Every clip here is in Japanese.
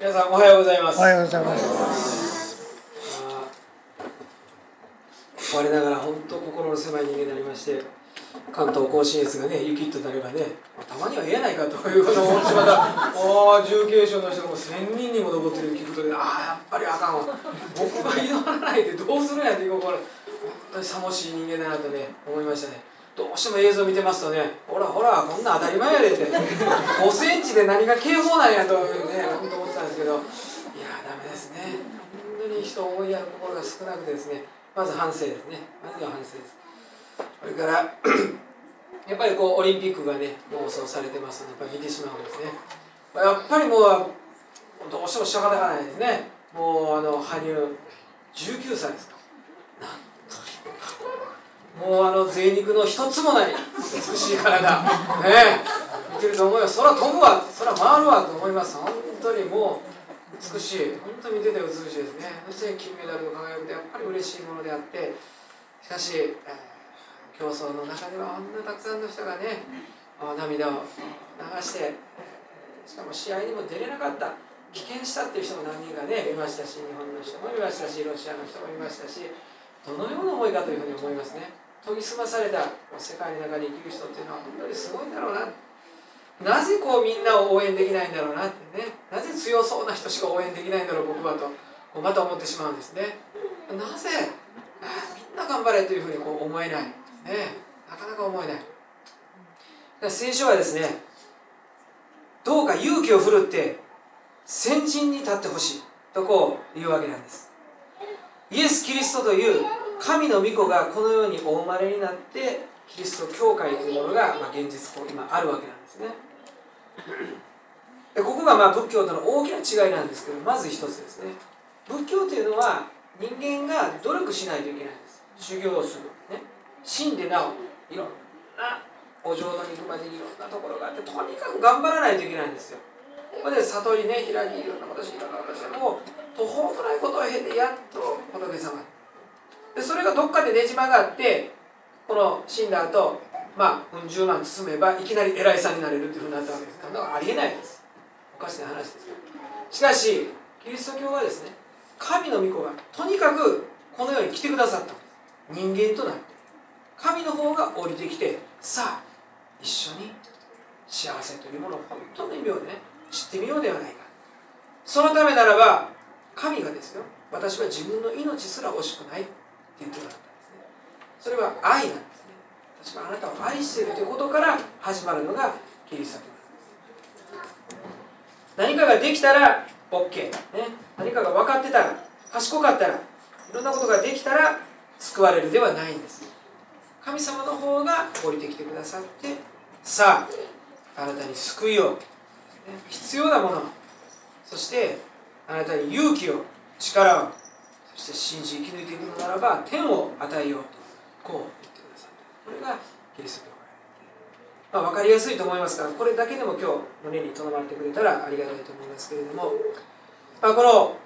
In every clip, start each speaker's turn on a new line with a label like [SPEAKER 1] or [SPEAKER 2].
[SPEAKER 1] 皆さんおはようございます。
[SPEAKER 2] おはようございます
[SPEAKER 1] 我ながら本当心の狭い人間になりまして関東甲信越がね雪となればねたまには言えないかということを思ってしまた。ああ重慶省の人がもう1000人にも上ってる聞くとねああやっぱりあかんわ。僕が祈らないでどうするんやっていうこれ本当にさもしい人間だなとね思いましたね。どうしても映像見てますとねほらほらこんな当たり前やでって。5センチで何が警報なんやというね本当けどいやダメですね。本当に人を思いやる心が少なくてですね。まず反省ですね。まずは反省です。それから やっぱりこうオリンピックがね妄想されてますのでやっぱ見てしまうんですね。やっぱりもうどうしても仕方がないですね。もうあの羽生19歳ですか。なんともうあの贅肉の一つもない美しい体。ねえ。見てると思います空飛ぶわ。空回るわと思います。本当にもう美しい本当に見てて美しいですね。そして金メダルの輝きってやっぱり嬉しいものであってしかし、えー競争の中ではあんなたくさんの人がね涙を流してしかも試合にも出れなかった棄権したっていう人も何人かねいましたし日本の人もいましたしロシアの人もいましたしどのような思いかというふうに思いますね。研ぎ澄まされた世界の中に生きる人っていうのは本当にすごいんだろうな。なぜこうみんなを応援できないんだろうなってねなぜ強そうな人しか応援できないんだろう僕はとこうまた思ってしまうんですね。なぜみんな頑張れというふうにこう思えないね。なかなか思えない。聖書はですねどうか勇気を振るって先陣に立ってほしいとこう言うわけなんです。イエス・キリストという神の御子がこの世にお生まれになってキリスト教会というものが、ま、現実こう今あるわけなんですね。ここがまあ仏教との大きな違いなんですけどまず一つですね。仏教というのは人間が努力しないといけないんです。修行をする。ね。死んでなおいろんなお浄土に行くまでにいろんなところがあってとにかく頑張らないといけないんですよ。ここで悟りね開きいろんなことしいろんなことしてもう途方もないことを経てやっと仏様でそれがどっかでねじ曲がってこの死んだ後まあ10万包めばいきなり偉いさんになれるっていうふうになったわけです。からありえないです。おかしな話ですしかしキリスト教はですね神の御子がとにかくこの世に来てくださった。人間となって神の方が降りてきてさあ一緒に幸せというものを本当の意味をね知ってみようではないか。そのためならば神がですよ私は自分の命すら惜しくないって言ってくだったんですね。それは愛なんですね。私はあなたを愛しているということから始まるのがキリスト教。何かができたら OK、ね、何かが分かってたら賢かったらいろんなことができたら救われるではないんです。神様の方が降りてきてくださってさああなたに救いを。必要なもの。そしてあなたに勇気を力をそして信じ生き抜いていくのならば天を与えようとこう言ってくださった。これがキリストまあ、分かりやすいと思いますからこれだけでも今日胸にとどまってくれたらありがたいと思いますけれども、まあ、この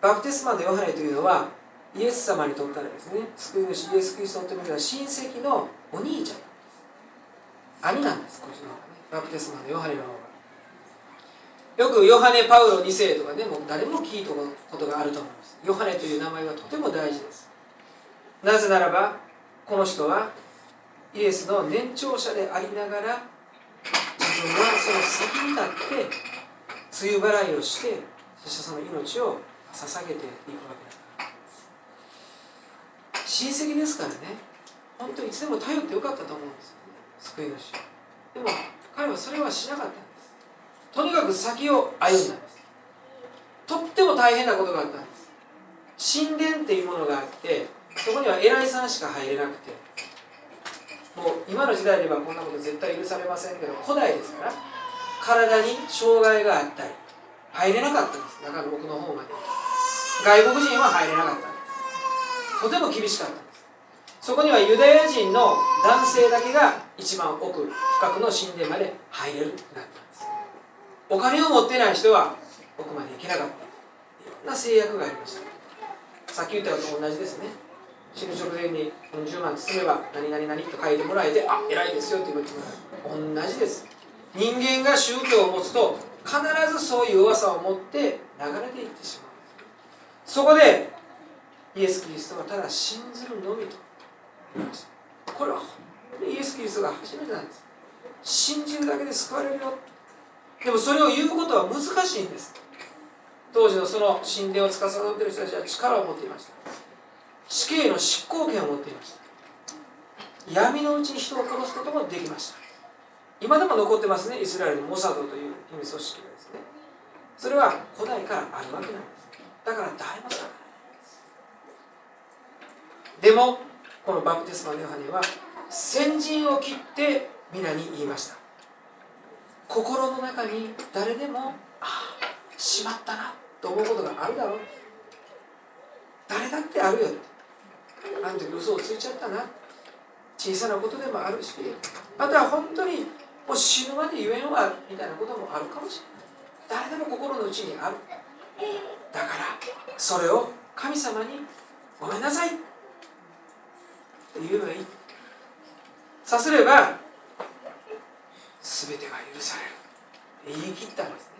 [SPEAKER 1] バプテスマのヨハネというのはイエス様にとったらですね救い主イエス・キリストというのは親戚のお兄ちゃんなんです。兄なんですこっちの方がねバプテスマのヨハネの方が。よくヨハネ・パウロ2世とかねもう誰も聞いたことがあると思います。ヨハネという名前はとても大事です。なぜならばこの人はイエスの年長者でありながら自分はその先に立って梅雨払いをしてそしてその命を捧げていくわけです親戚ですからね。本当にいつでも頼ってよかったと思うんですよ、ね。救い主でも彼はそれはしなかったんです。とにかく先を歩んだんです。とっても大変なことがあったんです。神殿っていうものがあってそこには偉いさんしか入れなくて。もう今の時代ではこんなこと絶対許されませんけど古代ですから体に障害があったり入れなかったんです。中の奥の方まで。外国人は入れなかったんです。とても厳しかったんです。そこにはユダヤ人の男性だけが一番奥深くの神殿まで入れるってなったんです。お金を持ってない人は奥まで行けなかった。いろんな制約がありました。さっき言ったのと同じですね。死ぬ直前に40万包めば何々何と書いてもらえてあ偉いですよって言ってもらう同じです。人間が宗教を持つと必ずそういう弱さを持って流れていってしまう。そこでイエス・キリストはただ信ずるのみと言いましたこれは本当にイエス・キリストが初めてなんです。信じるだけで救われるよ。でもそれを言うことは難しいんです。当時のその神殿を司っている人たちは力を持っていました。死刑の執行権を持っていました。闇のうちに人を殺すこともできました。今でも残ってますねイスラエルのモサドという秘密組織がですね。それは古代からあるわけなんです。だから誰もさでもこのバプテスマのヨハネは先陣を切って皆に言いました。心の中に誰でもああしまったなと思うことがあるだろう。誰だってあるよあの時嘘をついちゃったな。小さなことでもあるしまたは本当にもう死ぬまで言えんわみたいなこともあるかもしれない。誰でも心の内にある。だからそれを神様にごめんなさい。って言えばいい。さすれば全てが許される。言い切ったんですね。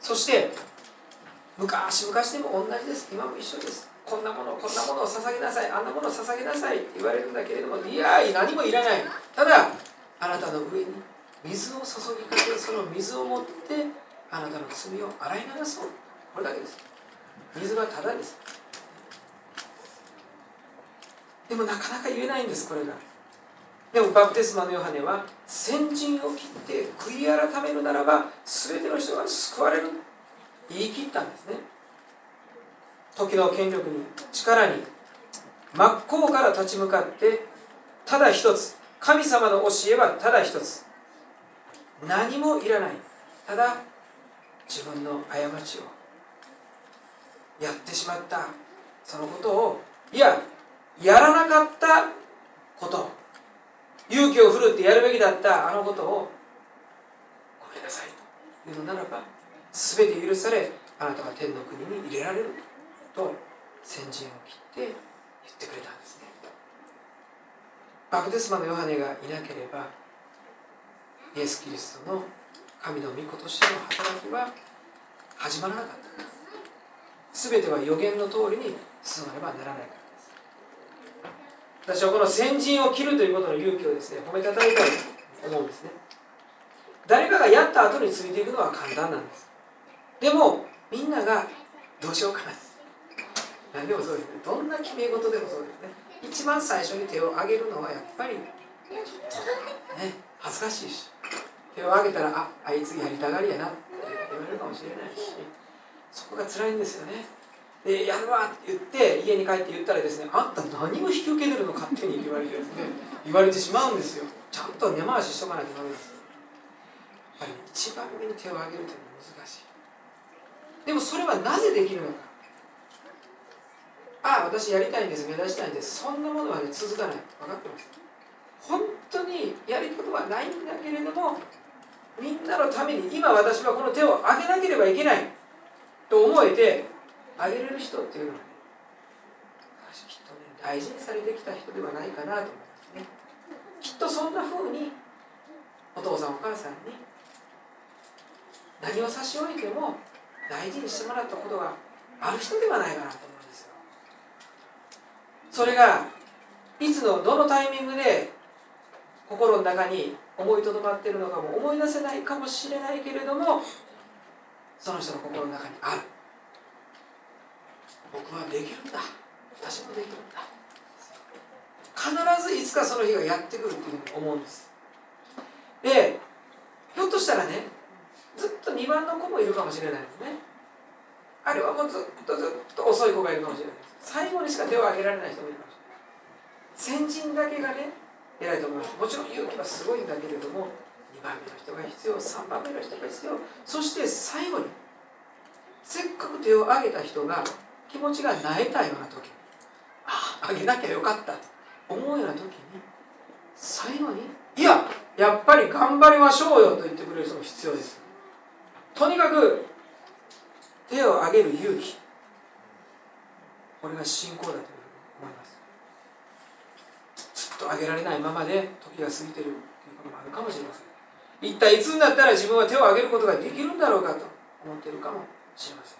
[SPEAKER 1] そして昔々でも同じです。今も一緒です。こんなものこんなものを捧げなさいあんなものを捧げなさいって言われるんだけれどもいや何もいらない。ただあなたの上に水を注ぎかけその水を持ってあなたの罪を洗い流そう。これだけです。水はただです。でもなかなか言えないんですこれが。でもバプテスマのヨハネは先陣を切って悔い改めるならば全ての人が救われる。言い切ったんですね。時の権力に力に真っ向から立ち向かってただ一つ神様の教えはただ一つ。何もいらない。ただ自分の過ちを。やってしまった。そのことをいややらなかった。こと。勇気を振るってやるべきだった。あのことをごめんなさい。というのならば全て許されあなたは天の国に入れられる。と先陣を切って言ってくれたんですね。バプテスマのヨハネがいなければイエス・キリストの神の御子としての働きは始まらなかったんです。全ては予言の通りに進まねばならないからです。私はこの先陣を切るということの勇気をですね褒めたたえたいと思うんですね。誰かがやった後についていくのは簡単なんです。でもみんながどうしようかな。何でもそうですね。どんな決め事でもそうですね。一番最初に手を挙げるのはやっぱりね恥ずかしいし手を挙げたらああいつやりたがりやなって言われるかもしれないしそこが辛いんですよね。でやるわって言って家に帰って言ったらですねあんた何を引き受けてるの勝手にって言われてですね言われてしまうんですよ。ちゃんと根回ししとかないとダメです。やっぱり一番目に手を挙げるというのは難しい。でもそれはなぜできるのか。ああ私やりたいんです目指したいんです。そんなものはね続かない。分かってます？本当にやることはないんだけれどもみんなのために今私はこの手を挙げなければいけないと思えて挙げれる人っていうのはね私きっとね大事にされてきた人ではないかなと思いますね。きっとそんな風にお父さんお母さんに何を差し置いても大事にしてもらったことがある人ではないかなと思うんですよ。それがいつのどのタイミングで心の中に思いとどまっているのかも思い出せないかもしれないけれどもその人の心の中にある。僕はできるんだ。私もできるんだ。必ずいつかその日がやってくるっていうふうに思うんです。でひょっとしたらねずっと2番の子もいるかもしれないですね。あれはもうずっとずっと遅い子がいるかもしれない最後にしか手を挙げられない人もいるかもしれない先人だけがね偉いと思います。もちろん勇気はすごいんだけれども2番目の人が必要3番目の人が必要。そして最後にせっかく手を挙げた人が気持ちが萎えたような時ああ挙げなきゃよかった。と思うような時に最後にいややっぱり頑張りましょうよと言ってくれる人も必要です。とにかく手を挙げる勇気。これが信仰だというふうに思います。ずっと挙げられないままで時が過ぎてるということもあるかもしれません。一体いつになったら自分は手を挙げることができるんだろうかと思っているかもしれません。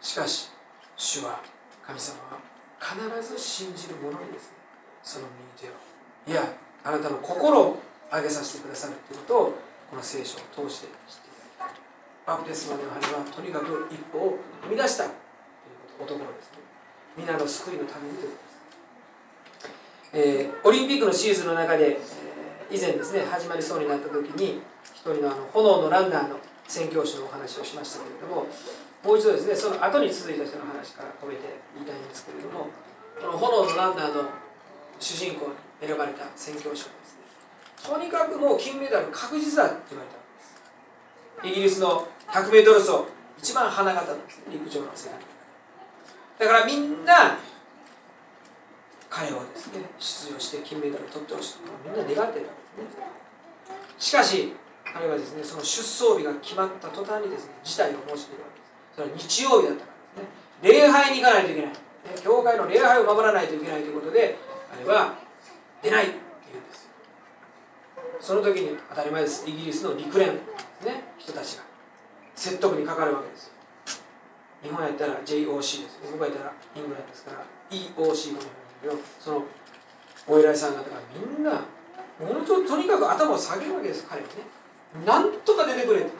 [SPEAKER 1] しかし主は神様は必ず信じる者にですねその右手を。いやあなたの心を上げさせてくださるということをこの聖書を通してバプテスマのヨハネはとにかく一歩を踏み出した。ということころですね。皆の救いのためにということです、えー、オリンピックのシーズンの中で、えー、以前ですね始まりそうになった時に一人のあの炎のランナーの宣教師のお話をしましたけれどももう一度ですねその後に続いた人の話から込めて言いたいんですけれどもこの炎のランナーの主人公に選ばれた宣教師はですねとにかくもう金メダル確実だって言われた。イギリスの 100m 走一番花形なんですね陸上の世界。だからみんな彼をですね出場して金メダルを取ってほしいとみんな願っているわけですね。しかし彼はですねその出走日が決まった途端にですね事態を申し出るわけです。それは日曜日だったからですね。礼拝に行かないといけない、教会の礼拝を守らないといけないということで彼は出ない。その時に当たり前です。イギリスの陸連、ね、人たちが。説得にかかるわけです日本やったら JOC です。ね僕やったらイングランドですから。EOC かもしれないけどそのお偉いさん方がみんなものととにかく頭を下げるわけです。彼はね。なんとか出てくれと。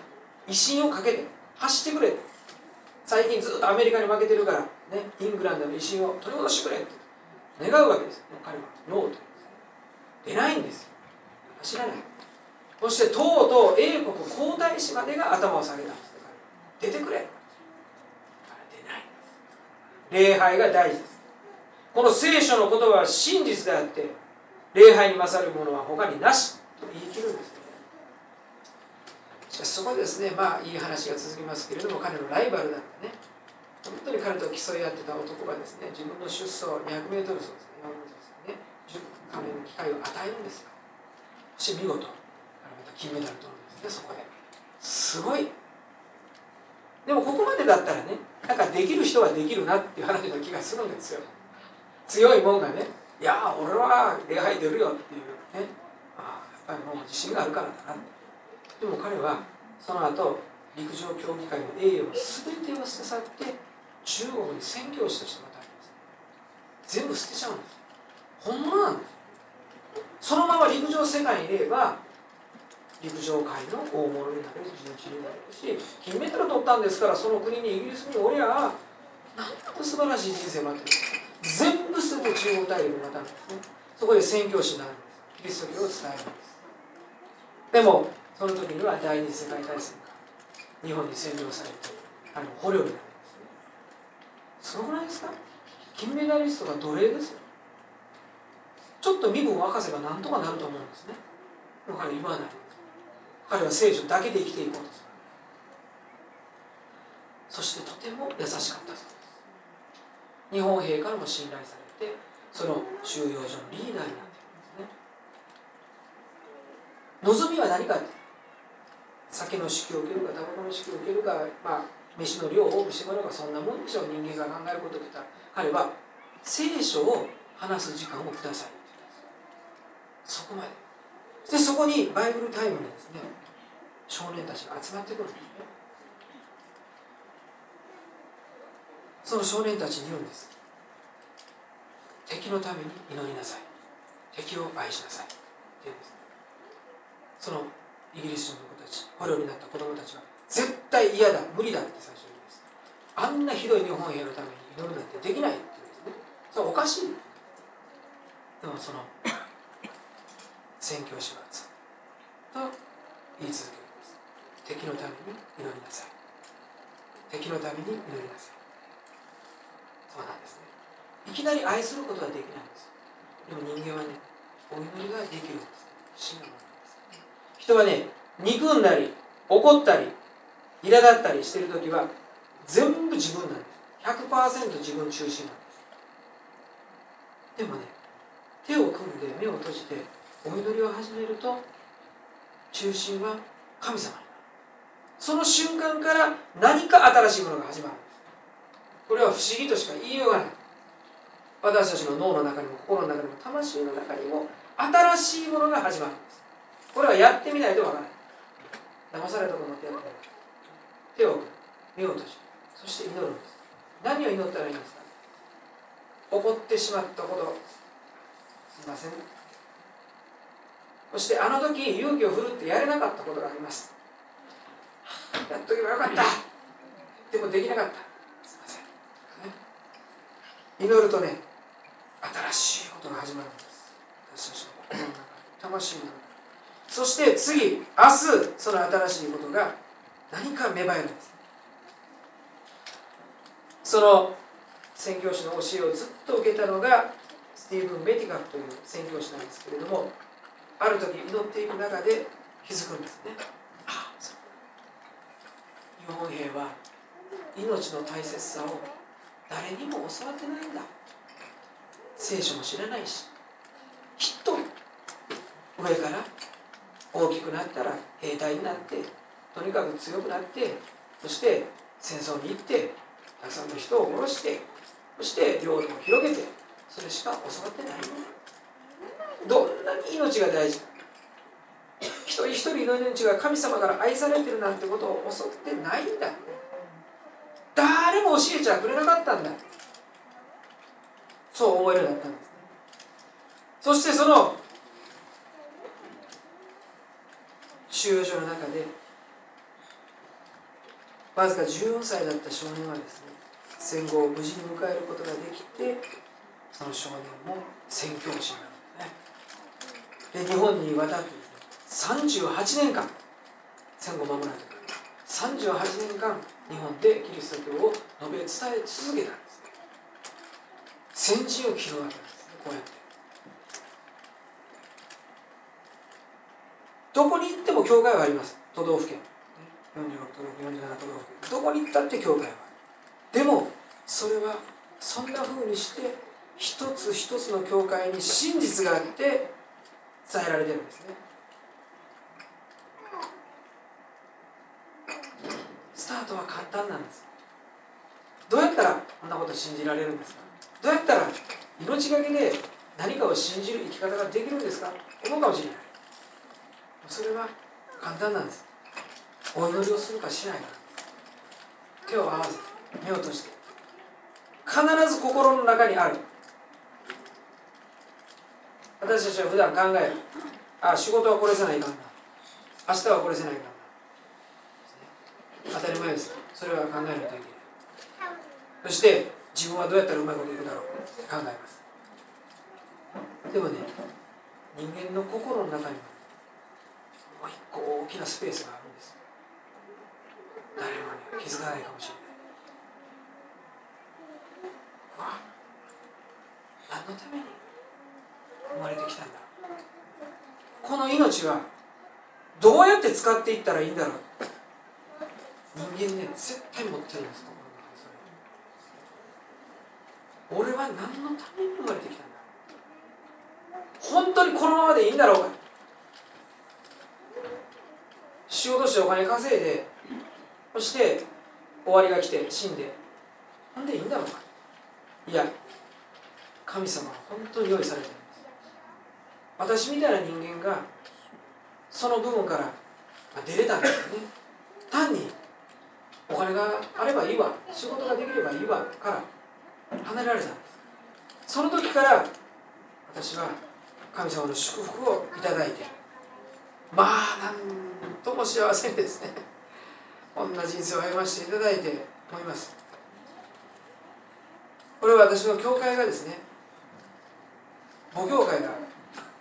[SPEAKER 1] 威信をかけて。走ってくれと。最近ずっとアメリカに負けてるから、ね、イングランドの威信を取り戻してくれって願うわけです彼は。ノーと出ないんです走らない。そしてとうとう英国皇太子までが頭を下げたんです。出てくれ。出ない礼拝が大事です。この聖書の言葉は真実であって礼拝に勝るものは他になしと言い切るんですしかしそこですねまあいい話が続きますけれども彼のライバルだったね。本当に彼と競い合ってた男がですね自分の出走 200m 走ですね。彼の機会を与えるんですそし見事。彼また金メダル取るんですねそこで。すごい。でもここまでだったらねなんかできる人はできるなっていう話の気がするんですよ。強いもんがねいや俺は礼拝出るよっていうね。あやっぱりもう自信があるからだなでも彼はその後陸上競技会の栄誉を全てを捨て去って中国に宣教師として渡ります。全部捨てちゃうんです本物なんですそのまま陸上世界にいれば陸上界の大物になれる人事になれるし金メダル取ったんですからその国にイギリスにおりゃなんと素晴らしい人生待ってる。全部すぐ中国大陸に渡るんですね。そこで宣教師になるんです。キリスト教を伝えるんです。でもその時には第二次世界大戦から日本に占領されてあの捕虜になるんですね。すごくないですか？金メダリストが奴隷ですよ。ちょっと身分を明かせば何とかなると思うんですね。でも彼言わない。彼は聖書だけで生きていこうとする。そしてとても優しかったそうです。日本兵からも信頼されてその収容所のリーダーになっているんですね。望みは何か酒の支給を受けるかタバコの支給を受けるかまあ飯の量を多くしてもらうかそんなもんでしょう。人間が考えることって言ったら。彼は聖書を話す時間をください。そこまで。でそこにバイブルタイムにですね少年たちが集まってくるんですね。その少年たちに言うんです。敵のために祈りなさい。敵を愛しなさい。って言うんです。そのイギリス人の子たち捕虜になった子供たちは絶対嫌だ無理だって最初に言うんです。あんなひどい日本兵のために祈るなんてできないって言うんですね。それはおかしい。でもその宣教師はずっと言い続けるんです。敵のために祈りなさい。敵のために祈りなさい。そうなんですね。いきなり愛することはできないんです。でも人間はねお祈りができるんです。不思議なものです。人はね憎んだり怒ったり苛立ったりしてる時は全部自分なんです。100%自分中心なんです。でもね手を組んで目を閉じてお祈りを始めると中心は神様になる。その瞬間から何か新しいものが始まるこれは不思議としか言いようがない。私たちの脳の中にも心の中にも魂の中にも新しいものが始まるんです。これはやってみないとわからない。騙されたと思ってやってない。手を目を閉じそして祈るんです。何を祈ったらいいんですか。起こってしまったこと。すいません。そしてあの時勇気を振るってやれなかったことがあります。やっとけばよかった。でもできなかった。すいません、ね、祈るとね新しいことが始まるんです。私たちの心の中魂の中そして次明日その新しいことが何か芽生えるんです。その宣教師の教えをずっと受けたのがスティーブン・メティカフという宣教師なんですけれどもある時祈っていく中で気づくんですね。あそう。日本兵は命の大切さを誰にも教わってないんだ。聖書も知らないしきっと上から大きくなったら兵隊になってとにかく強くなってそして戦争に行ってたくさんの人を殺してそして領土を広げてそれしか教わってないどんなに命が大事。一人一人の命が神様から愛されてるなんてことを教ってないんだ誰も教えちゃくれなかったんだ。そう思えるようになったんですね。そしてその収容所の中でわずか14歳だった少年はですね戦後を無事に迎えることができてその少年も宣教師になんで日本に渡って38年間戦後間もないと38年間日本でキリスト教を述べ伝え続けたんです。先陣を切るわけなんですねこうやって。どこに行っても教会はあります。都道府県。46都道府47都道府県。どこに行ったって教会はあるでもそれはそんなふうにして一つ一つの教会に真実があって伝えられてるんですね。スタートは簡単なんです。どうやったらこんなこと信じられるんですか？どうやったら命がけで何かを信じる生き方ができるんですか？思うかもしれない。それは簡単なんです。お祈りをするかしないか。手を合わせて目を閉じて。必ず心の中にある私たちは普段考える。あ仕事はこれせないかんな。明日はこれせないかんな。当たり前です。それは考えないといけない。そして自分はどうやったらうまいこといくだろう。って考えます。でもね人間の心の中にももう一個大きなスペースがあるんです。誰も、ね、気づかないかもしれない。わ何のために？生まれてきたんだ。この命はどうやって使っていったらいいんだろう。人間ね絶対持ってるんです。俺は何のために生まれてきたんだ。本当にこのままでいいんだろうか。仕事してお金稼いでそして終わりが来て死んで。なんでいいんだろうか。いや神様は本当に用意されてる。私みたいな人間がその部分から出れたんですよね。単にお金があればいいわ。仕事ができればいいわ。から離れられたその時から私は神様の祝福をいただいてまあなんとも幸せですね。こんな人生を歩ませていただいて思います。これは私の教会がですね母教会が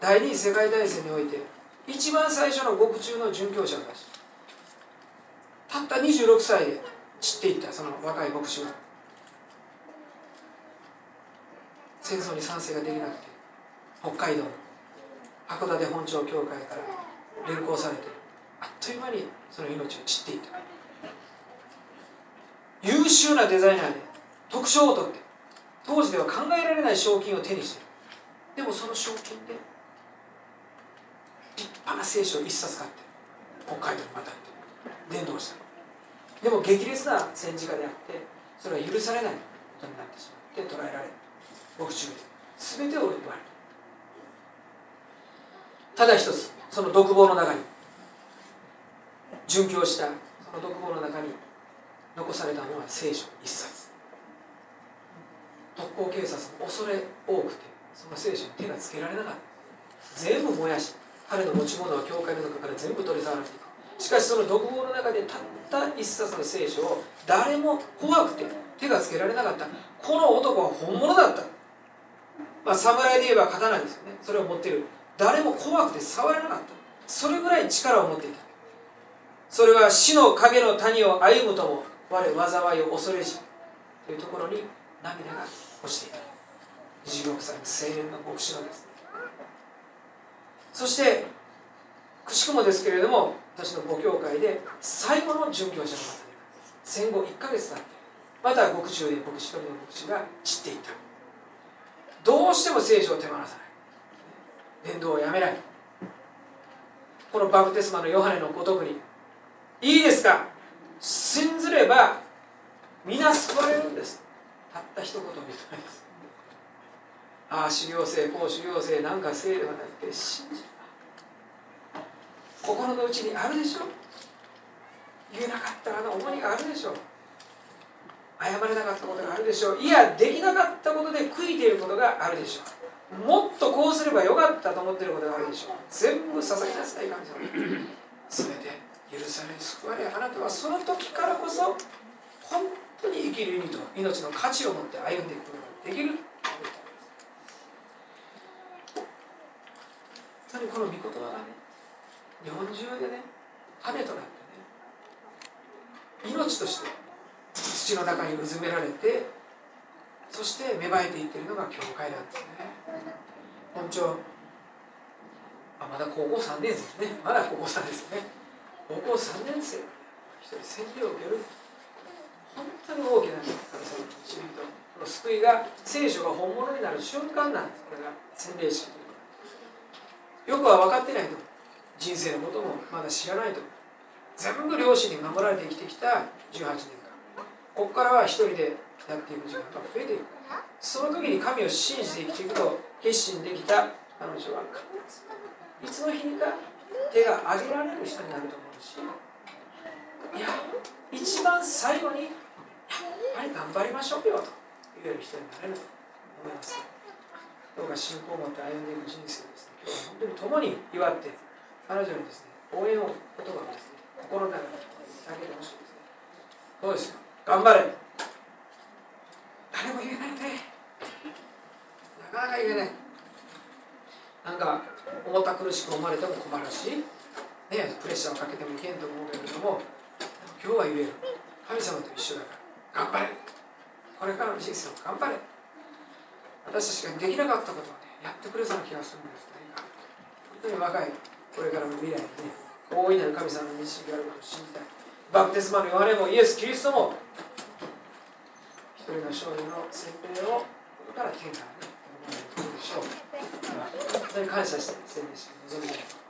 [SPEAKER 1] 第二次世界大戦において一番最初の獄中の殉教者を出したった26歳で散っていったその若い牧師が。戦争に賛成ができなくて北海道函館本町教会から連行されてあっという間にその命を散っていった。優秀なデザイナーで特賞を取って当時では考えられない賞金を手にしてる。でもその賞金で立派な聖書を一冊買って北海道に渡って伝道した。でも激烈な戦時下であってそれは許されないことになってしまって捕らえられる牧師で全てを言われるただ一つその独房の中に殉教したその独房の中に残されたのは聖書一冊。特攻警察も恐れ多くてその聖書に手がつけられなかった。全部燃やし彼の持ち物は教会の中から全部取り去られていく。しかしその独房の中でたった一冊の聖書を誰も怖くて手がつけられなかった。この男は本物だった。まあ侍で言えば刀ですよね。それを持っている。誰も怖くて触れなかった。それぐらい力を持っていた。それは死の影の谷を歩むとも我災いを恐れじというところに涙が落ちていた。16歳の青年の牧師のですそしてくしくもですけれども私の母教会で最後の殉教者の方戦後1ヶ月経ってまた獄中で牧師一人の牧師が散っていった。どうしても聖書を手放さない。伝道をやめない。このバプテスマのヨハネのごとくにいいですか？信ずれば皆救われるんです。たった一言を言うとないです。ああ修行生こう修行生なんかせいではなくて信じる。心の内にあるでしょ？言えなかったあの重荷があるでしょ？謝れなかったことがあるでしょ？ういやできなかったことで悔いていることがあるでしょ？うもっとこうすればよかったと思っていることがあるでしょ？う全部捧げなさい神様全て許され救われあなたはその時からこそ本当に生きる意味と命の価値を持って歩んでいくことができる本当にこの御言葉がね日本中でね種となってね命として土の中にうずめられてそして芽生えていってるのが教会なんですね。本庁あまだ高校3年生ですね。まだ高校3年生ね。高校3年生。一人洗礼を受ける。本当に大きな神様の導きとこの救いが聖書が本物になる瞬間なんです。これが洗礼式とよくは分かってないと。人生のこともまだ知らないと。全部両親に守られて生きてきた18年間。ここからは一人でやっていく時間が増えていく。その時に神を信じて生きていくと決心できた彼女は必ずいつの日にか手が挙げられる人になると思うしいや一番最後にやっぱり頑張りましょうよと言える人になれると思います。どうか信仰を持って歩んでいく人生です本当に共に祝って彼女にですね応援を言葉をですね心の中に下げてほしいですね。どうですか？頑張れ。誰も言えないね。なかなか言えない。なんか重た苦しく思われても困るし、ね、プレッシャーをかけてもいけんと思うけれども今日は言える神様と一緒だから頑張れこれからの人生を頑張れ私たちができなかったことをねやってくれそうな気がするんです何か本当に若いこれからの未来にね大いなる神様の導きがあることを信じたい。バプテスマのヨハネもイエス・キリストも一人の少年の洗礼をここから天からね、でしょう。本当に感謝して洗礼して臨みたいと